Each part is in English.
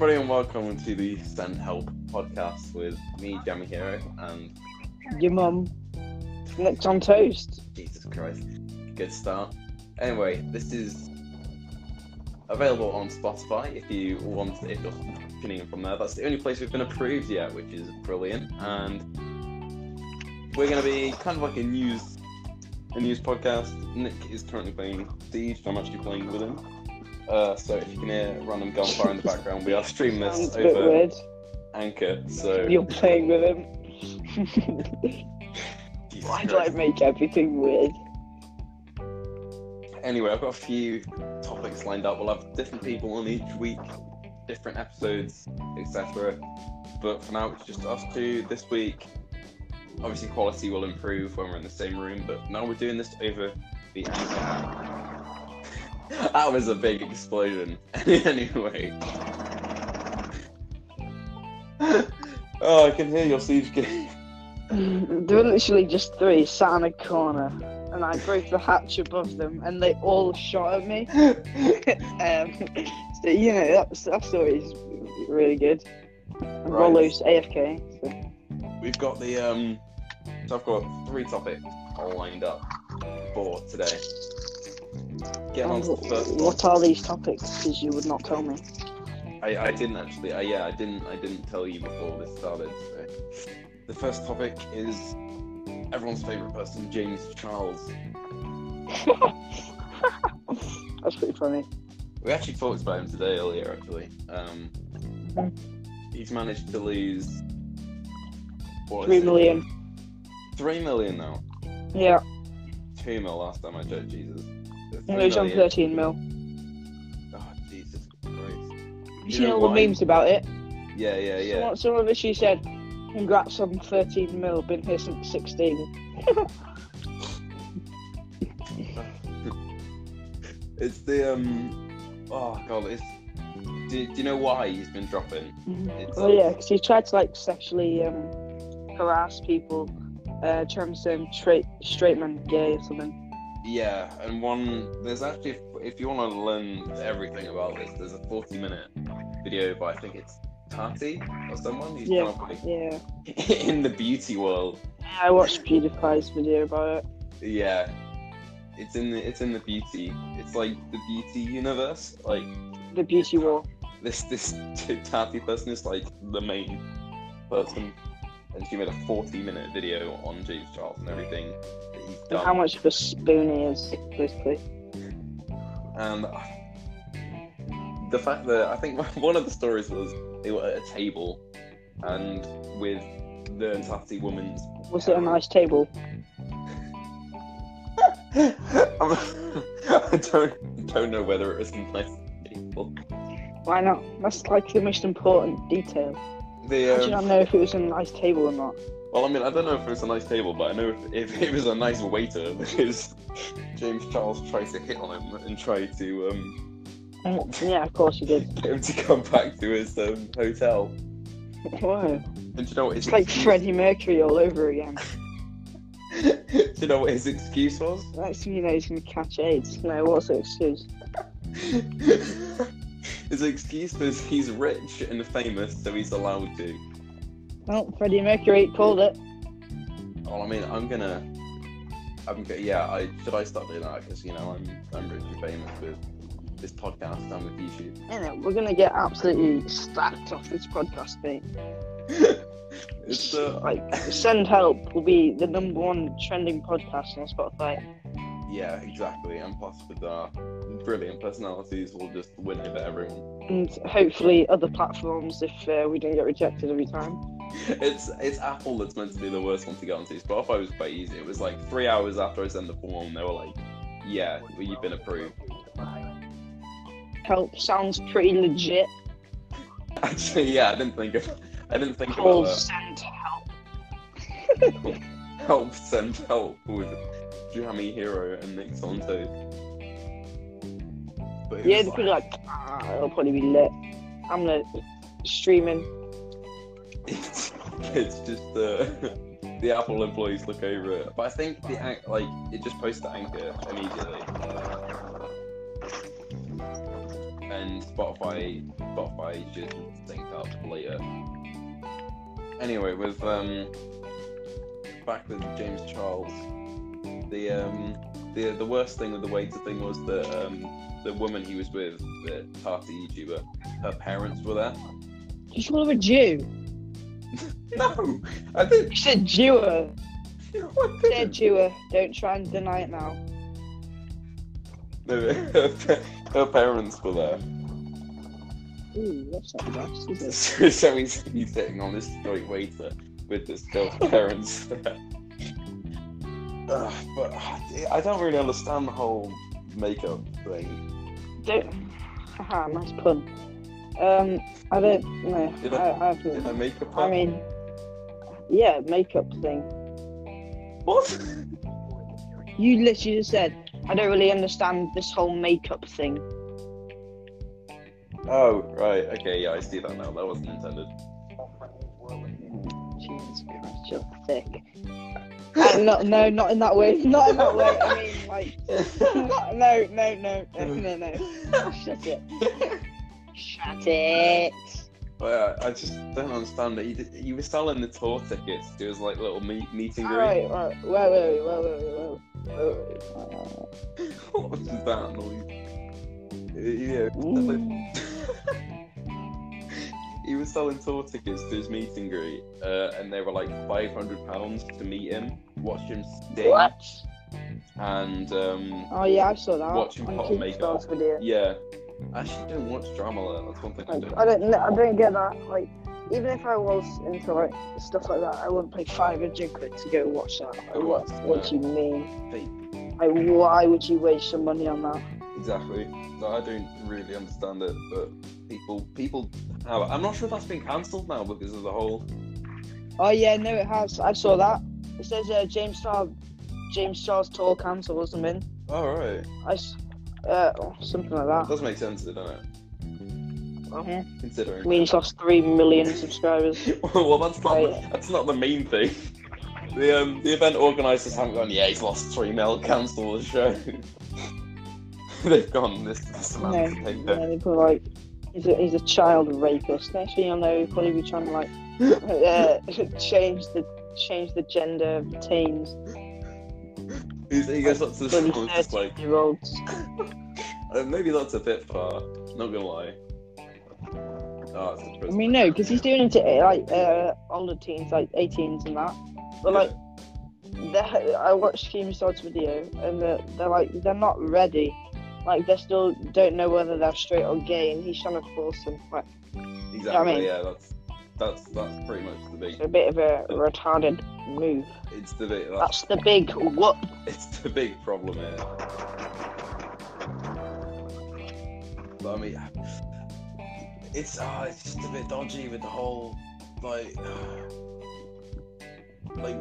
Hello, everybody, and welcome to the Send Help podcast with me, Jammy Hero, and Your mum. Nicz on toast. Jesus Christ, good start. Anyway, this is available on Spotify if you want, if you're tuning in from there. That's the only place we've been approved yet, which is brilliant. And we're going to be kind of like a news, a news podcast. Nick is currently playing Siege. I'm actually playing with him. Uh, so if you can hear random gunfire in the background, we are streaming this Sounds a bit over. Anchor. So You're playing with him. Why do I make everything weird? Anyway, I've got a few topics lined up. We'll have different people on each week, different episodes, etc. But for now, it's just us two this week. Obviously, quality will improve when we're in the same room, but now we're doing this over the anchor. that was a big explosion. anyway. oh, I can hear your siege game. there were literally just three sat in a corner, and I broke the hatch above them, and they all shot at me. um, so you know that that story is really good. And Right. Rollo's AFK. So. We've got the um. So I've got three topics all lined up for today. Getting on to the first one. what are these topics? Because you would not tell me. I, I didn't actually. I, yeah, I didn't. I didn't tell you before this started. So. The first topic is everyone's favorite person, James Charles. That's pretty funny. We actually talked about him today earlier. Actually, um, he's managed to lose. Three it? million. Three million now. Yeah, Two mil last time I checked. Jesus. He Three on thirteen mil. Oh Jesus Christ. You You seen know all the memes about it? Yeah, yeah, yeah. Someone, someone literally said, "Congrats on 13 mil. Been here since 16." It's the um. Oh god, it's. Do, do you know why he's been dropping? It's, Oh yeah, because he tried to like sexually um, harass people, uh, trying to say straight straight man gay or something. Yeah, and one there's actually if, if you want to learn everything about this, there's a 40 minute video by I think it's Tati or someone who's Yeah. kind of like Yeah, in the beauty world. I watched PewDiePie's video about it. Yeah, it's in the it's in the beauty. It's like the beauty universe. Like The beauty world. this this Tati person is like the main person, and she made a 40 minute video on James Charles and everything And how much of a spoon he is, basically. And the fact that I think one of the stories was they were at a table and with the Tati woman's. Was it a nice table? I'm- don't don't know whether it was a nice table. Why not? That's like the most important detail. The, How do you not um, know if it was a nice table or not? Well, I mean, I don't know if it was a nice table, but I know if, if it was a nice waiter because James Charles tried to hit on him and tried to um, Yeah, of course he did. get him to come back to his um, hotel. Wow. And do you know what his It's like excuse- Freddie Mercury all over again. do you know what his excuse was? Next thing you know, he's going to catch AIDS. No, what's the excuse? His excuse was he's rich and famous, so he's allowed to. Well, Freddie Mercury called it. Well, I mean, I'm gonna, I'm go- yeah. I should I start doing that because you know I'm I'm really famous with this podcast and with YouTube. You know, we're to get absolutely stacked off this podcast, mate. it's uh, Like, Send Help will be the number one trending podcast on Spotify. Yeah, exactly. And plus with our brilliant personalities, we'll just win over everyone. And hopefully other platforms if uh, we don't get rejected every time. It's it's Apple that's meant to be the worst one to get onto. Spotify was quite easy. It was like three hours after I sent the form, they were like, "Yeah, you've been approved." Help sounds pretty legit. Actually, yeah, I didn't think of I didn't think Call about Send Help. Help send help with Jammy Hero and Nicz on Toast. But Yeah, was they'll be like, ah, it'll probably be lit. I'm gonna streaming. it's, it's just uh, the Apple employees look over it. But I think the like it just posts to Anchor immediately. And and Spotify Spotify should sync up later. Anyway, with um back with James Charles, the um the the worst thing with the waiter thing was that um the woman he was with, the party YouTuber, her parents were there. You call her a Jew. No, I didn't. You said Jewer. No, I Said. Jewer. Don't try and deny it now. No, her, parents were there. Ooh, what's that? So, he's, he's sitting on this straight waiter with this girl's parents. Ugh, but I don't really understand the whole makeup thing. Don't. Haha, nice pun. Um, I don't know. Did I- I, I, Did I haven't. make mean, yeah, makeup thing. what? You literally just said, I don't really understand this whole makeup thing. Oh, right. Okay, yeah, I see that now. That wasn't intended. Jesus Christ, you're sick. not, no, not in that way. Not in that way. I mean, like, no, no, no, no, no. Shut it. Shut it. Well, I just don't understand that You, you were selling the tour tickets. It was like little meet, meeting. All right, wait, wait, wait, wait, wait, wait, wait. What was that noise? Yeah was selling tour tickets to his meet and greet, uh, and they were like five hundred pounds to meet him, watch him sing, What? and um, Oh yeah, I saw that. Watch him on put on Keith makeup. Star's video. yeah. I actually, don't watch drama. Like, that's one thing I Like, don't. I don't, I don't get that. Like, even if I was into like stuff like that, I wouldn't pay five hundred quid to go watch that. I Like, what? would, What do you mean? Fake. Like, why would you waste some money on that? Exactly. I don't really understand it, but people, people have. I'm not sure if that's been cancelled now because of the whole. Oh yeah, no, it has. I saw that. It says uh, James Charles, James Charles tour cancelled or something. Oh right. I, s- uh, something like that. It does make sense, doesn't it? Uh-huh. Considering. I mean, he's lost three million subscribers. well, that's not Right. that's not the main thing. The um the event organisers haven't gone. Yeah, he's lost three mil. Cancel the show. They've gone. This this No, man's no, they put like he's a, he's a child rapist. Next thing you'll know, he'll probably be trying to like uh, change the change the gender of teens. He's, he goes up to the Bloody school. It's just like year olds. uh, maybe that's a bit far. Not gonna lie. Oh, it's I mean, no, because he's doing it to uh, like uh, older teens, like 18s and that. But like, they're- I watched Keemstar's video, and they're, they're like they're not ready. Like they still don't know whether they're straight or gay, and he's trying to force them. Like, exactly. I mean- yeah, that's that's that's pretty much the big. it's a bit of a retarded move. It's the big. That's, That's the big whoop. it's the big problem here. But I mean, it's uh, it's just a bit dodgy with the whole like, like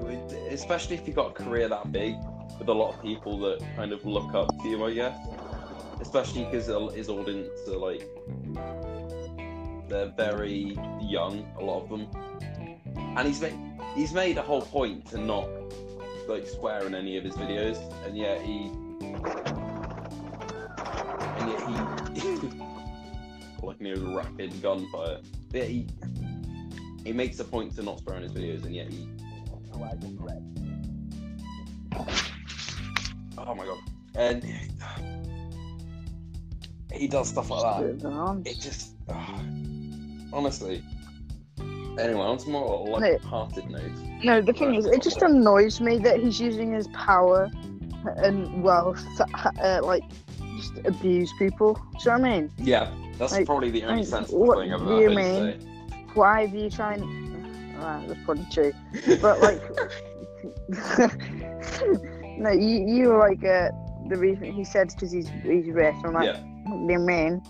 especially if you've got a career that big with a lot of people that kind of look up to you, I guess. Especially because his audience are like they're very young, a lot of them, and he's made he's made a whole point to not like swear in any of his videos, and yet he and yet he like know rapid gunfire. But he he makes a point to not swear in his videos, and yet he oh my god, and he does stuff like that. Bit of an arms. It just ah, honestly. Anyway, on to more light-hearted note. No, the thing is, it just annoys me that he's using his power and wealth to uh, like just abuse people. Do you know what I mean? Yeah, that's Like, probably the only like, sensible what thing I've do you mean? Why have you trying? Ah, that's probably true. But like, no, you you were like uh, the reason he said because he's he's rich. I'm like, Yeah. What do you mean?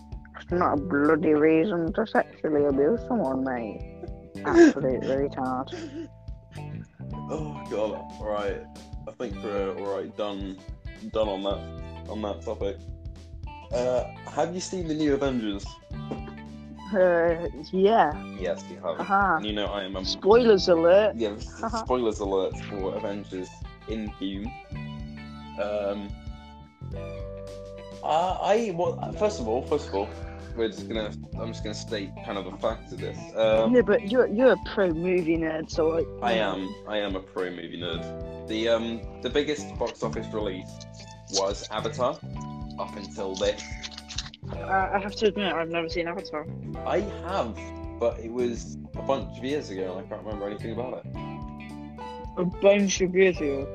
It's not a bloody reason to sexually abuse someone, mate. Absolutely retard. Oh god. Right. I think we're alright done done on that on that topic. Uh, have you seen the new Avengers? Uh, yeah. Yes, you have. And you know I am a Spoilers alert. yeah. Spoilers alert for Avengers Endgame. Um. Uh, I well, first of all, first of all, we're just gonna. I'm just gonna state kind of the fact of this. Um, Yeah, but you're you're a pro movie nerd, so like. I am. I am a pro movie nerd. The um the biggest box office release was Avatar. Up until this, I I have to admit, I've never seen Avatar. I have, but it was a bunch of years ago, and I can't remember anything about it. A bunch of years ago.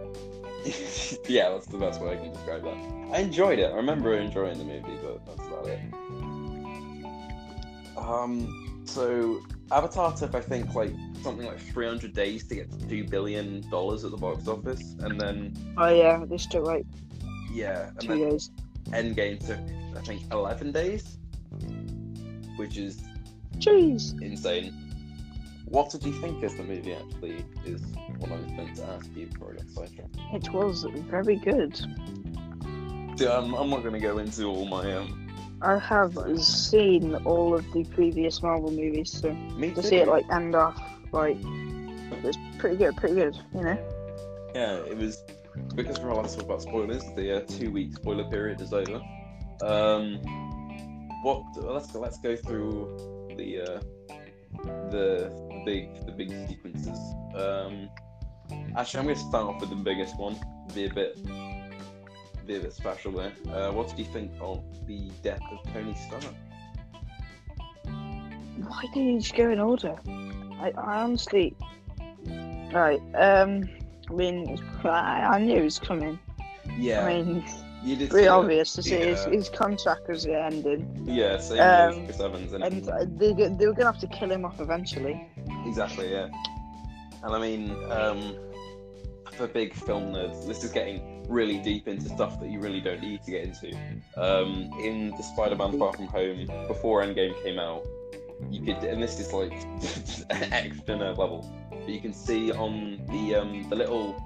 yeah, that's the best way I can describe that. I enjoyed it. I remember enjoying the movie, but that's about it. Um, so Avatar took, I think, like something like 300 days to get to two billion dollars at the box office, and then Oh yeah, this took like yeah, and two then years. Endgame took, I think, 11 days, which is Jeez. insane. What did you think of the movie? Actually, is what I was going to ask you I got sidetracked. It was very good. So, um, I'm not going to go into all my um. I have seen all of the previous Marvel movies, so Me to too. see it like end off, like it's pretty good, pretty good, you know. Yeah, it was because we're to talk about spoilers. The uh, two-week spoiler period is over. Um, what? Let's let's go through the uh, the big the big sequences. Um, actually, I'm going to start off with the biggest one. Be a bit be a bit special there. Uh, what did you think of the death of Tony Stark? Why didn't you just go in order? I, I honestly, right. Um, I mean, I, I knew it was coming. Yeah, I mean, you did. pretty obvious to see his, Yeah. his contract was ending, Yeah, same Um, as Chris Evans, and and uh, they they were gonna have to kill him off eventually. Exactly, yeah. And I mean, um, for big film nerds, this is getting really deep into stuff that you really don't need to get into. Um, in the Spider-Man Far From Home, before Endgame came out, you could, and this is like extra nerd level, but you can see on the um, the little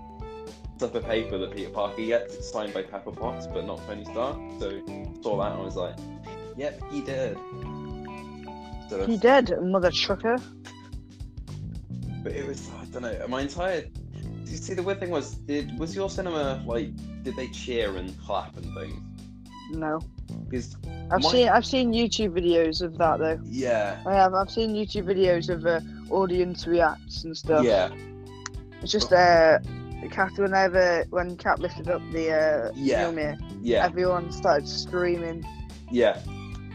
slip of paper that Peter Parker gets, it's signed by Pepper Potts, but not Tony Stark. So saw that and I was like, yep, he did. So He did, mother trucker. But it was I don't know. My entire. You see the weird thing was? Did was your cinema like? Did they cheer and clap and things? No, Because I've My- seen I've seen YouTube videos of that though. yeah, I have. I've seen YouTube videos of uh, audience reacts and stuff. yeah, It's just uh, Cap whenever when Cap lifted up the uh, Yeah. Mjolnir, yeah, everyone started screaming. yeah.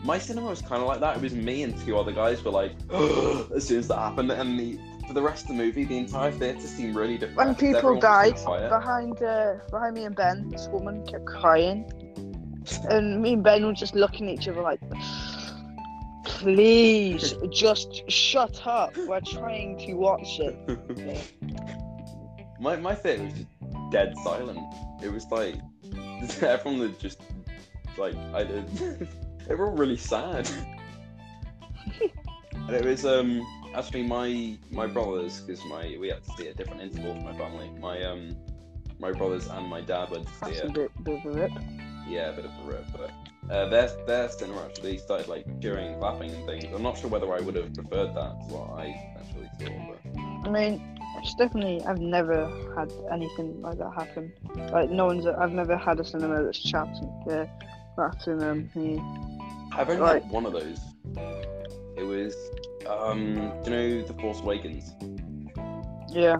My cinema was kind of like that. It was me and two other guys were like, as soon as that happened, and the for the rest of the movie, the entire theater seemed really different. When people died behind uh, behind me and Ben, this woman kept crying, and me and Ben were just looking at each other like, "Please, just shut up. We're trying to watch it." my my theater was just dead silent. It was like everyone was just like I did. they were all really sad. and it was um actually my my brothers because my we had to see at different intervals. My family, my um my brothers and my dad went to see That's a it. bit, bit of a rip. Yeah, a bit of a rip, but. Uh, their their cinema actually started like cheering clapping and things. I'm not sure whether I would have preferred that to what I actually saw, but I mean, it's definitely. I've never had anything like that happen. Like no one's. I've never had a cinema that's chapped and uh, clapped and um. I've only Right. had one of those. It was, um, do you know The Force Awakens? Yeah.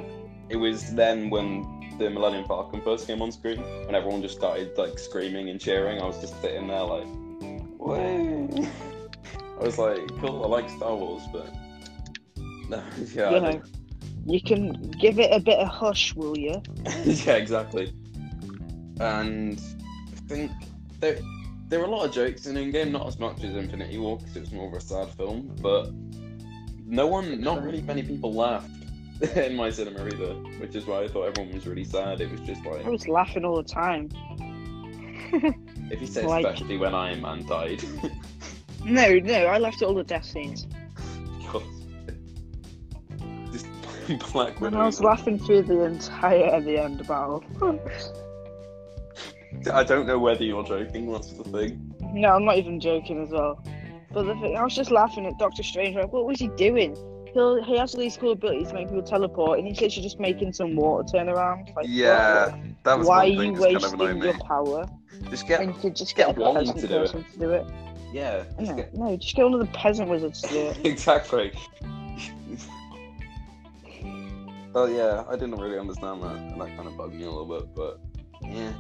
It was then when the Millennium Falcon first came on screen, and everyone just started like screaming and cheering. I was just sitting there like, Way. I was like, cool, I like Star Wars, but no, yeah, you know, you can give it a bit of hush, will you? yeah, exactly. And I think there there were a lot of jokes in Endgame, not as much as Infinity War because it was more of a sad film, but no one, not really many people laughed in my cinema either, which is why I thought everyone was really sad. It was just like I was laughing all the time. if you say like- especially when Iron Man died. No, no, I laughed at all the death scenes. God. Just Black And. I was laughing through the entire the end battle. I don't know whether you're joking. That's the thing. no, I'm not even joking as well. But the thing, I was just laughing at Doctor Strange. Like, what was he doing? He'll, he has all these cool abilities to make people teleport, and he's literally just making some water turn around. Like, Yeah, that was Why are you thing that's kind of wasting your power? Just get and you could just get get, peasant to do it. person to do it. Yeah, get- no, just get one of the peasant wizards to do it. exactly. well, yeah, I didn't really understand that, and that kind of bugged me a little bit, but yeah,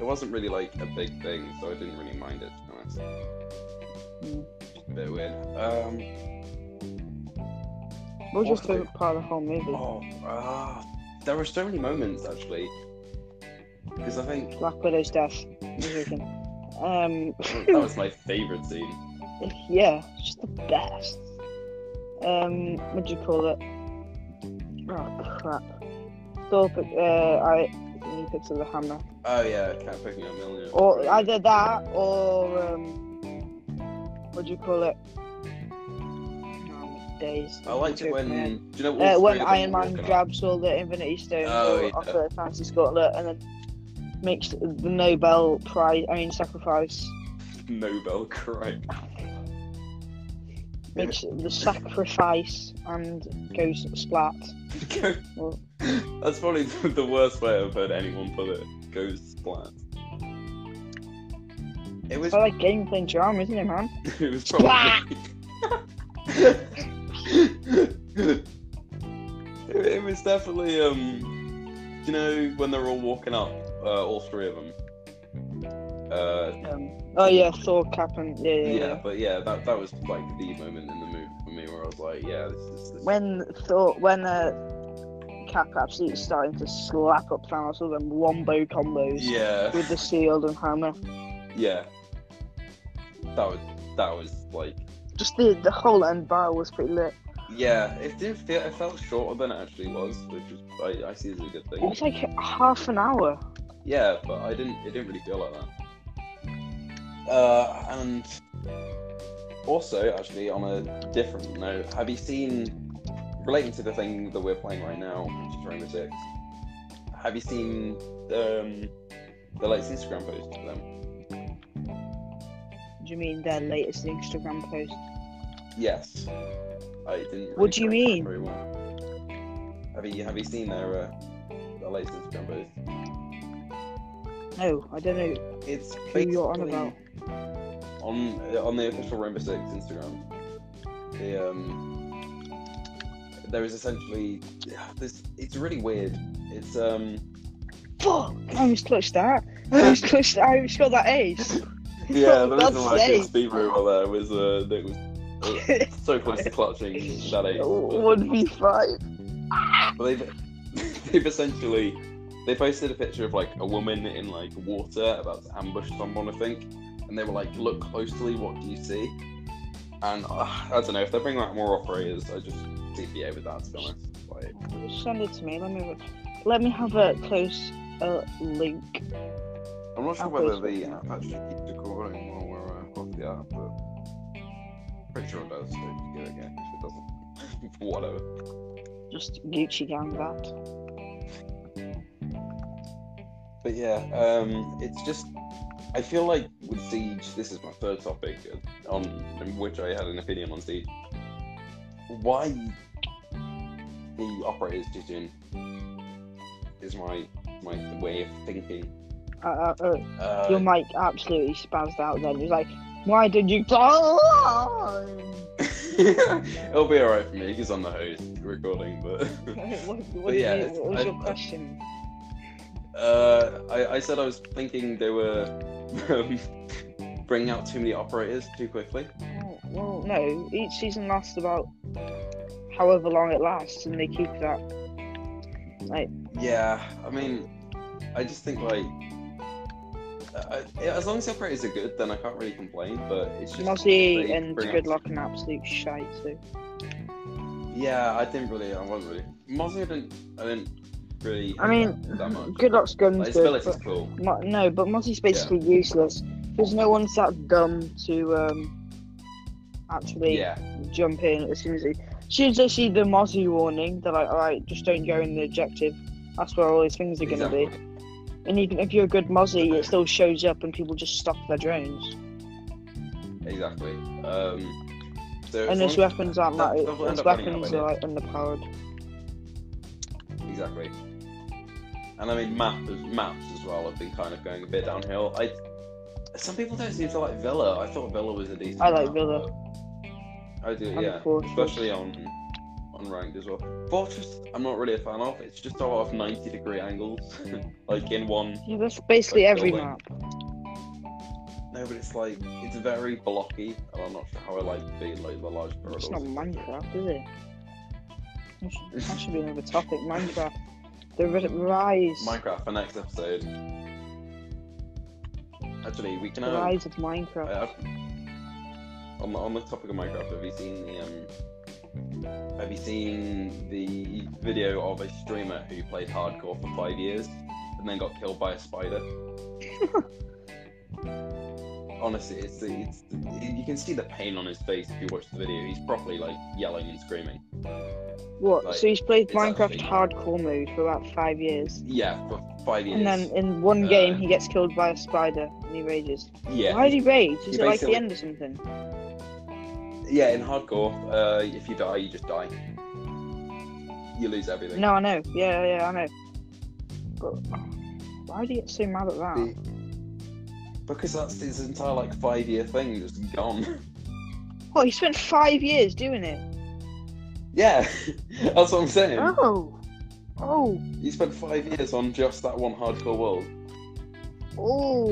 it wasn't really like a big thing, so I didn't really mind it. To be honest, Mm. bit weird. Um, What was your favourite part of the whole movie? oh, ah, there were so many moments actually, because I think Black Widow's death. Um, that was my favorite scene. yeah, it's just the best. Um, what do you call it? Oh crap! Thor, uh, I he picks up the hammer, Oh yeah, Cap picking up Mjolnir. or either that, or um, what do you call it? Days. I liked it when. Do you know Uh, when three of them Iron Man grabs all the Infinity Stones Oh, off yeah. the Fantasy Gauntlet and then makes the Nobel Prize, I mean, sacrifice, Nobel cry. makes the sacrifice and goes splat. That's probably the worst way I've heard anyone put it. Goes splat. It was. It's like gameplay drama, isn't it, man? It was probably. it, it was definitely um. You know when they're all walking up, uh, all three of them. Uh, Um, oh yeah, Thor, Cap, and yeah, yeah, yeah, yeah. but yeah, that that was like the moment in the movie for me where I was like, yeah, this is. This When Thor, when uh, Cap absolutely starting to slap up Thanos with them wombo combos yeah, with the shield and hammer. Yeah. That was that was like Just the the whole end battle was pretty lit. yeah. It didn't feel. It felt shorter than it actually was, which is I, I see as a good thing. It was like half an hour. Yeah, but I didn't. It didn't really feel like that. Uh, and also, actually, on a different note, have you seen relating to the thing that we're playing right now, which is Rainbow Six? Have you seen um, the latest Instagram post of them? Do you mean their latest Instagram post? Yes. I didn't. What do you mean? Well. Have you Have you seen their uh, their latest Instagram post? No, I don't know It's who you're on about. on on the official Rainbow Six Instagram, the um, there is essentially this. It's really weird. It's um, Fuck! I almost clutched that. I almost clutched. I almost got that ace. Yeah, the That's reason why I safe. did Steve over there was uh, that was uh, so close to clutching that but- One v five. But they've they've essentially they posted a picture of like a woman in like water about to ambush someone, I think, and they were like, "Look closely, what do you see?" And uh, I don't know if they bring out more operators. I just CPA with that to be honest. Like, Send it to me. Let me let me have a close uh, link. I'm not sure whether post the app actually keeps recording while we're uh, off the app, but pretty sure it does. So if you give it again, if it doesn't, whatever. Just Gucci gang that. But yeah, um, it's just I feel like with Siege, this is my third topic uh, on in which I had an opinion on Siege. Why the operator decision is my my way of thinking. Uh, uh, uh, Uh, your mic absolutely spazzed out. Then it was like, why did you? what, It'll be alright for me because I'm the host recording, but what, But yeah, you, what was I- your question? uh, I, I said I was thinking they were um, bringing out too many operators too quickly. Oh, well, no. Each season lasts about however long it lasts, and they keep that. Like, Yeah, I mean, I just think like, uh, yeah, as long as the operators are good, then I can't really complain. But it's just Mozzie and Good Luck and absolute shite too. Yeah, I didn't really. I wasn't really. Mozzie, I didn't. I didn't really. I mean, that much. Good Luck's guns Like, his good, but cool. Mo- no, but Mozzie's basically useless because no one's that dumb to um actually Yeah, jump in as soon as they, as soon as they see the Mozzie warning. They're like, all right, just don't go in the objective. That's where all these things are gonna exactly. be. And even if you're a good Mozzie, it still shows up and people just stop their drones. Exactly. Um, so and his weapons aren't they'll- like they'll his up running out weapons are like underpowered. Exactly. And I mean, map maps as well have been kind of going a bit downhill. I Some people don't seem to like Villa. I thought Villa was a decent. I like map, Villa. I do, And yeah, especially on on ranked as well. Fortress, I'm not really a fan of. It's just a lot of 90 degree angles, like in one. Yeah, that's basically Like every building. map. No, but it's like it's very blocky, and I'm not sure how I like the like the large corridors. It's not Minecraft, is it? That should, that should be another topic. Minecraft. The ri- rise. Minecraft for next episode. Actually, we can. the Um, rise of Minecraft. on the on the topic of Minecraft, have you seen the um? Have you seen the video of a streamer who played hardcore for five years and then got killed by a spider? Honestly, it's, it's you can see the pain on his face if you watch the video. He's properly like yelling and screaming. what? like, so he's played Minecraft actually- hardcore mode for about five years. Yeah, for five years. And then in one Uh, game, he gets killed by a spider and he rages. yeah, Why did he rage? Is it like the end or something? Yeah, in hardcore, uh, if you die, you just die. You lose everything. No, I know. Yeah, yeah, I know. But why do you get so mad at that? The- Because that's his entire like five year thing just gone. Well, he spent five years doing it. yeah, that's what I'm saying. Oh. Oh. He spent five years on just that one hardcore world. Oh.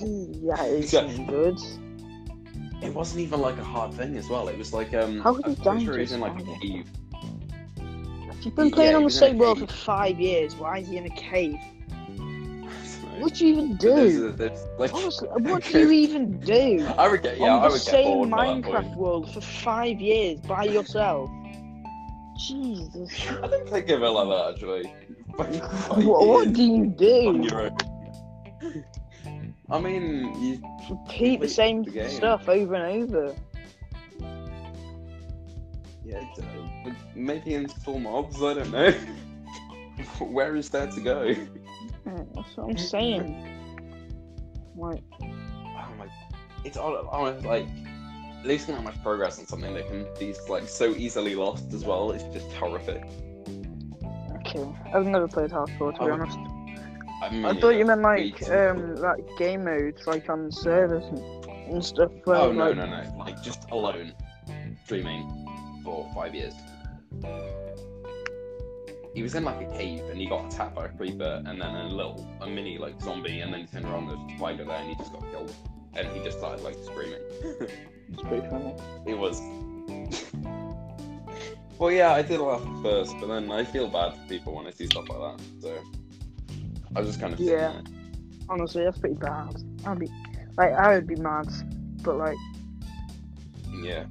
Yeah, it's So- good. It wasn't even like a hard thing as well. It was like um, How could I'm he pretty die sure he was just in like a cave. You've been playing he on the was in a same world for five years. Why is he in a cave? What do you even there's- do? there's, like, Honestly, what do you even do? I would get yeah, on I the would get same bored by that Minecraft world for five years by yourself. Jesus. I didn't think of it like that actually. What, what do you on do? I mean, you Repeat the same the stuff over and over. Yeah, d- uh, maybe install mobs. I don't know. Where is there to go? That's what I'm saying. Like, Oh my! It's all honest, like losing that much progress on something that can be like so easily lost as well. It's just horrific. okay, I've never played hardcore to be Oh, honest. I, mean, I thought you meant like um that game modes, like on servers and, and stuff. Where, Oh no like, no no! Like just alone streaming for five years. He was in like a cave and he got attacked by a creeper and then a little a mini like zombie and then he turned around there's a spider there and he just got killed and he just started like screaming. It's pretty funny. It was. well, yeah, I did laugh at first, but then I feel bad for people when I see stuff like that. So I was just kind of Yeah. Honestly, that's pretty bad. I'd be like, I would be mad, but like, Yeah.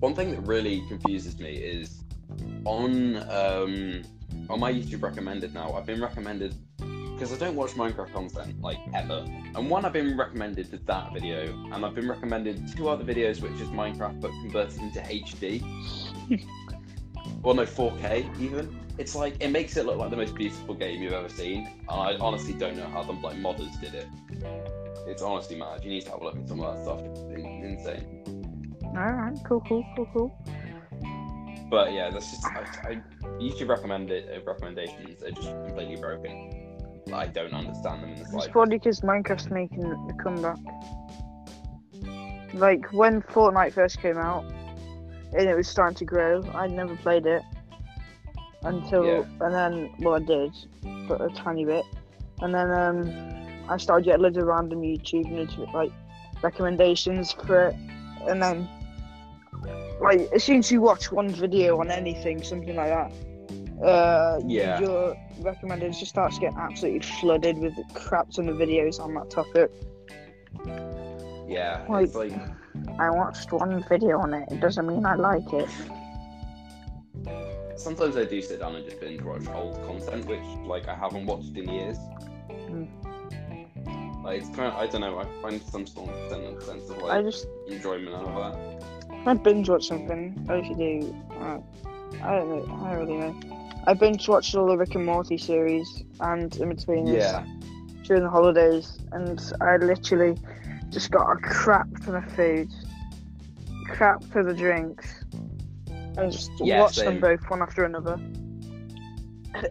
One thing that really confuses me is on um on my YouTube recommended now. I've been recommended because I don't watch Minecraft content like ever. And one I've been recommended is that video, and I've been recommended two other videos, which is Minecraft but converted into HD. well, no, 4K even. It's like it makes it look like the most beautiful game you've ever seen. And I honestly don't know how the like modders did it. It's honestly mad. You need to have a look at some of that stuff. It's insane. alright, cool, cool, cool, cool. But yeah, that's just I, I, YouTube recommended uh, recommendations are just completely broken. I don't understand them in the It's slightest. probably because Minecraft's making a comeback. Like when Fortnite first came out, and it was starting to grow. I'd never played it until, Yeah. and then well, I did, but a tiny bit, and then um, I started getting loads of random YouTube noti- like recommendations for it, and then like as soon as you watch one video on anything, something like that. Uh, Yeah. your recommended just starts getting absolutely flooded with crap ton of videos on that topic. Yeah, Like- it's like I watched one video on it. It doesn't mean I like it. sometimes I do sit down and just binge watch old content, which like I haven't watched in years. Mm. Like it's kind of I don't know. I find some sort of sense sense of I like just enjoyment out of that. I binge watch something. I usually do. Uh, I don't know. I don't really know. I binge watched all the Rick and Morty series and in between Yeah, during the holidays, and I literally just got a crap ton of food, crap ton of drinks, and just Yeah, watched them both one after another.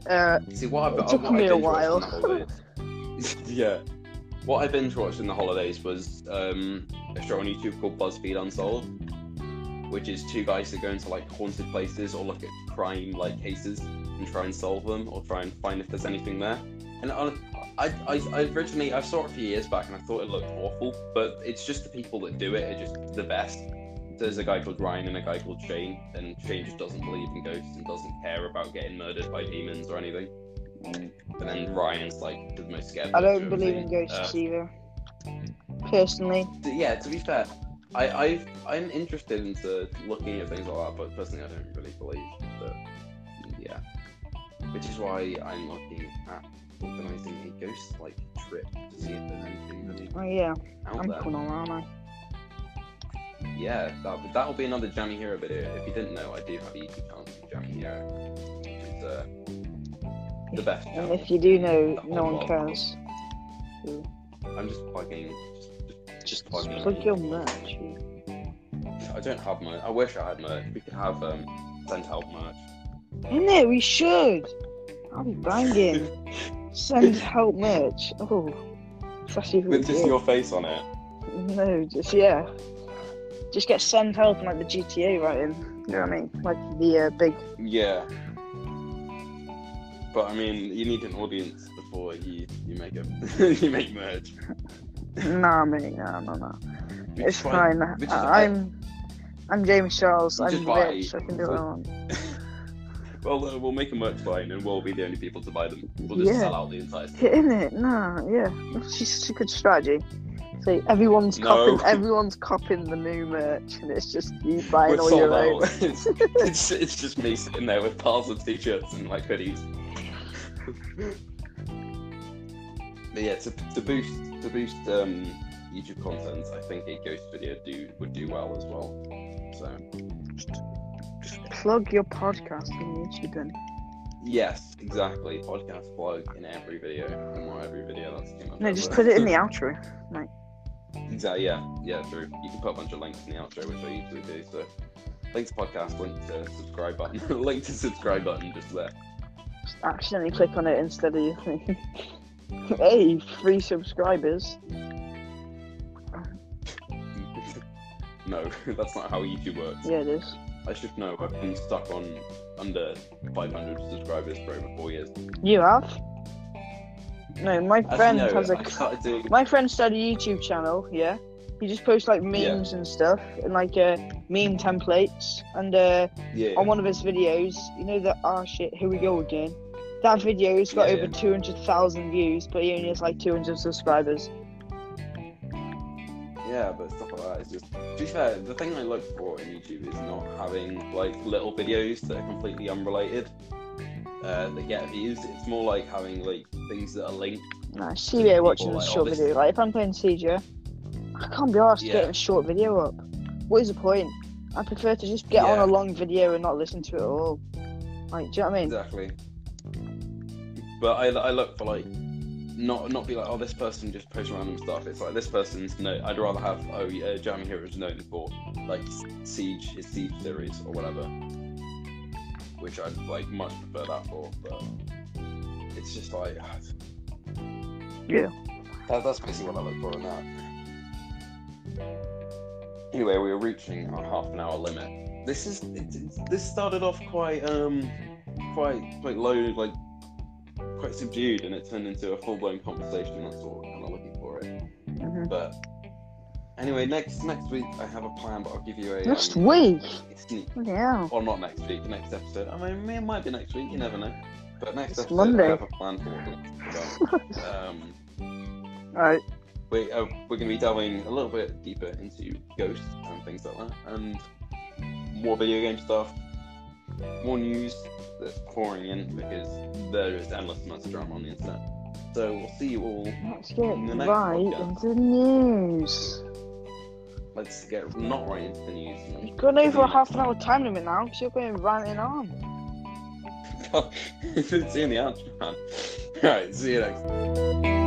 Uh, see what I've It took what me a while. yeah, what I binge watched in the holidays was um, a show on YouTube called BuzzFeed Unsolved, which is two guys that go into like haunted places or look at crime like cases and try and solve them or try and find if there's anything there. And I, I, I, I originally I saw it a few years back and I thought it looked awful, but it's just the people that do it are just the best. There's a guy called Ryan and a guy called Shane, and Shane just doesn't believe in ghosts and doesn't care about getting murdered by demons or anything. And then Ryan's like the most scared. I don't believe in ghosts Uh, either. Personally, yeah, to be fair, I I've, I'm interested into looking at things like that, but personally, I don't really believe that. Yeah, which is why I'm looking at organising a ghost like trip to see if there's anything really oh yeah, out I'm there. coming on, I? Yeah, that that'll be another Jammy Hero video. If you didn't know, I do have a YouTube channel called Jammy Hero. It's uh, the best And if you do know, no one cares. So, I'm just plugging. Just, just, just plugging. plug your merch. I don't have merch. I wish I had merch. We could have um, send help merch. In it, we should. I'll be banging. Send help merch. Oh, With just your face on it. No, just yeah. Just get send help and like the GTA writing. You know what I mean? Like the uh, big. Yeah. But I mean, you need an audience before you you make a you make merch. Nah, mate. No, no, no. It's fine. I- I'm. I'm James Charles. I'm rich. I can do what I want. Well, uh, we'll make a merch line, and we'll be the only people to buy them. We'll just Yeah. sell out the entire. store. Hitting it? Nah, yeah. It's a good strategy. So everyone's No. copying. Everyone's copying the new merch, and it's just you buying We're all your own. it's it's just me sitting there with piles of t-shirts and like hoodies. but yeah, to, to boost to boost um, YouTube content, I think a ghost video do would do well as well. So Mm. Plug your podcast on YouTube then. yes, exactly. Podcast plug in every video, and not every video. That's too much. No, just put it in the outro. Exactly. Yeah. Yeah. True. You can put a bunch of links in the outro, which I usually do. So, link to podcast, link to subscribe button, link to subscribe button, just there. Just accidentally click on it instead of your thing. hey, free subscribers. no, that's not how YouTube works. Yeah, it is. I should know. I've been stuck on under 500 subscribers for over four years. You have? No, my friend has a. Doing. My friend started a YouTube channel. Yeah, he just posts like memes and stuff and like uh, meme templates. And uh, Yeah. on one of his videos, you know that ah shit, here we go again. That video's got Yeah, over yeah. two hundred thousand views, but he only has like two hundred subscribers. Yeah, but stuff like that is just. To be fair, the thing I look for in YouTube is not having like little videos that are completely unrelated. Uh, that get views. It's more like having like things that are linked. Nah, CJ watching people a short this- video. Like if I'm playing CJ, I can't be asked Yeah. getting a short video up. What is the point? I prefer to just get on a long video and not listen to it at all. Like, do you know what I mean? Exactly. But I, I look for like not not be like oh this person just posts random stuff. It's like this person's no. I'd rather have oh yeah, Jammy Hero is known for like Siege his Siege series or whatever, which I'd like much prefer that for. But it's just like Yeah. that, that's basically what I look for in that. Anyway, we were reaching our half an hour limit. This is it, it's- this started off quite um quite quite low like quite subdued and it turned into a full blown conversation. That's what we're kind of looking for it. hmm But anyway, next next week I have a plan, but I'll give you a Next um, week. sneak. Yeah. Or not next week, next episode. I mean, it might be next week. You never know. But next It's episode, Monday. I have a plan for what about. um, Alright. we, uh, we're going to be delving a little bit deeper into ghosts and things like that, and more video game stuff, more news that's pouring in because there is endless amounts of drama on the internet. So we'll see you all. Let's get In the next right podcast. into the news. Let's get not right into the news. You've gone over a half an hour time limit now because you're going ranting on. Fuck. it's in the answer, man. Alright, see you next.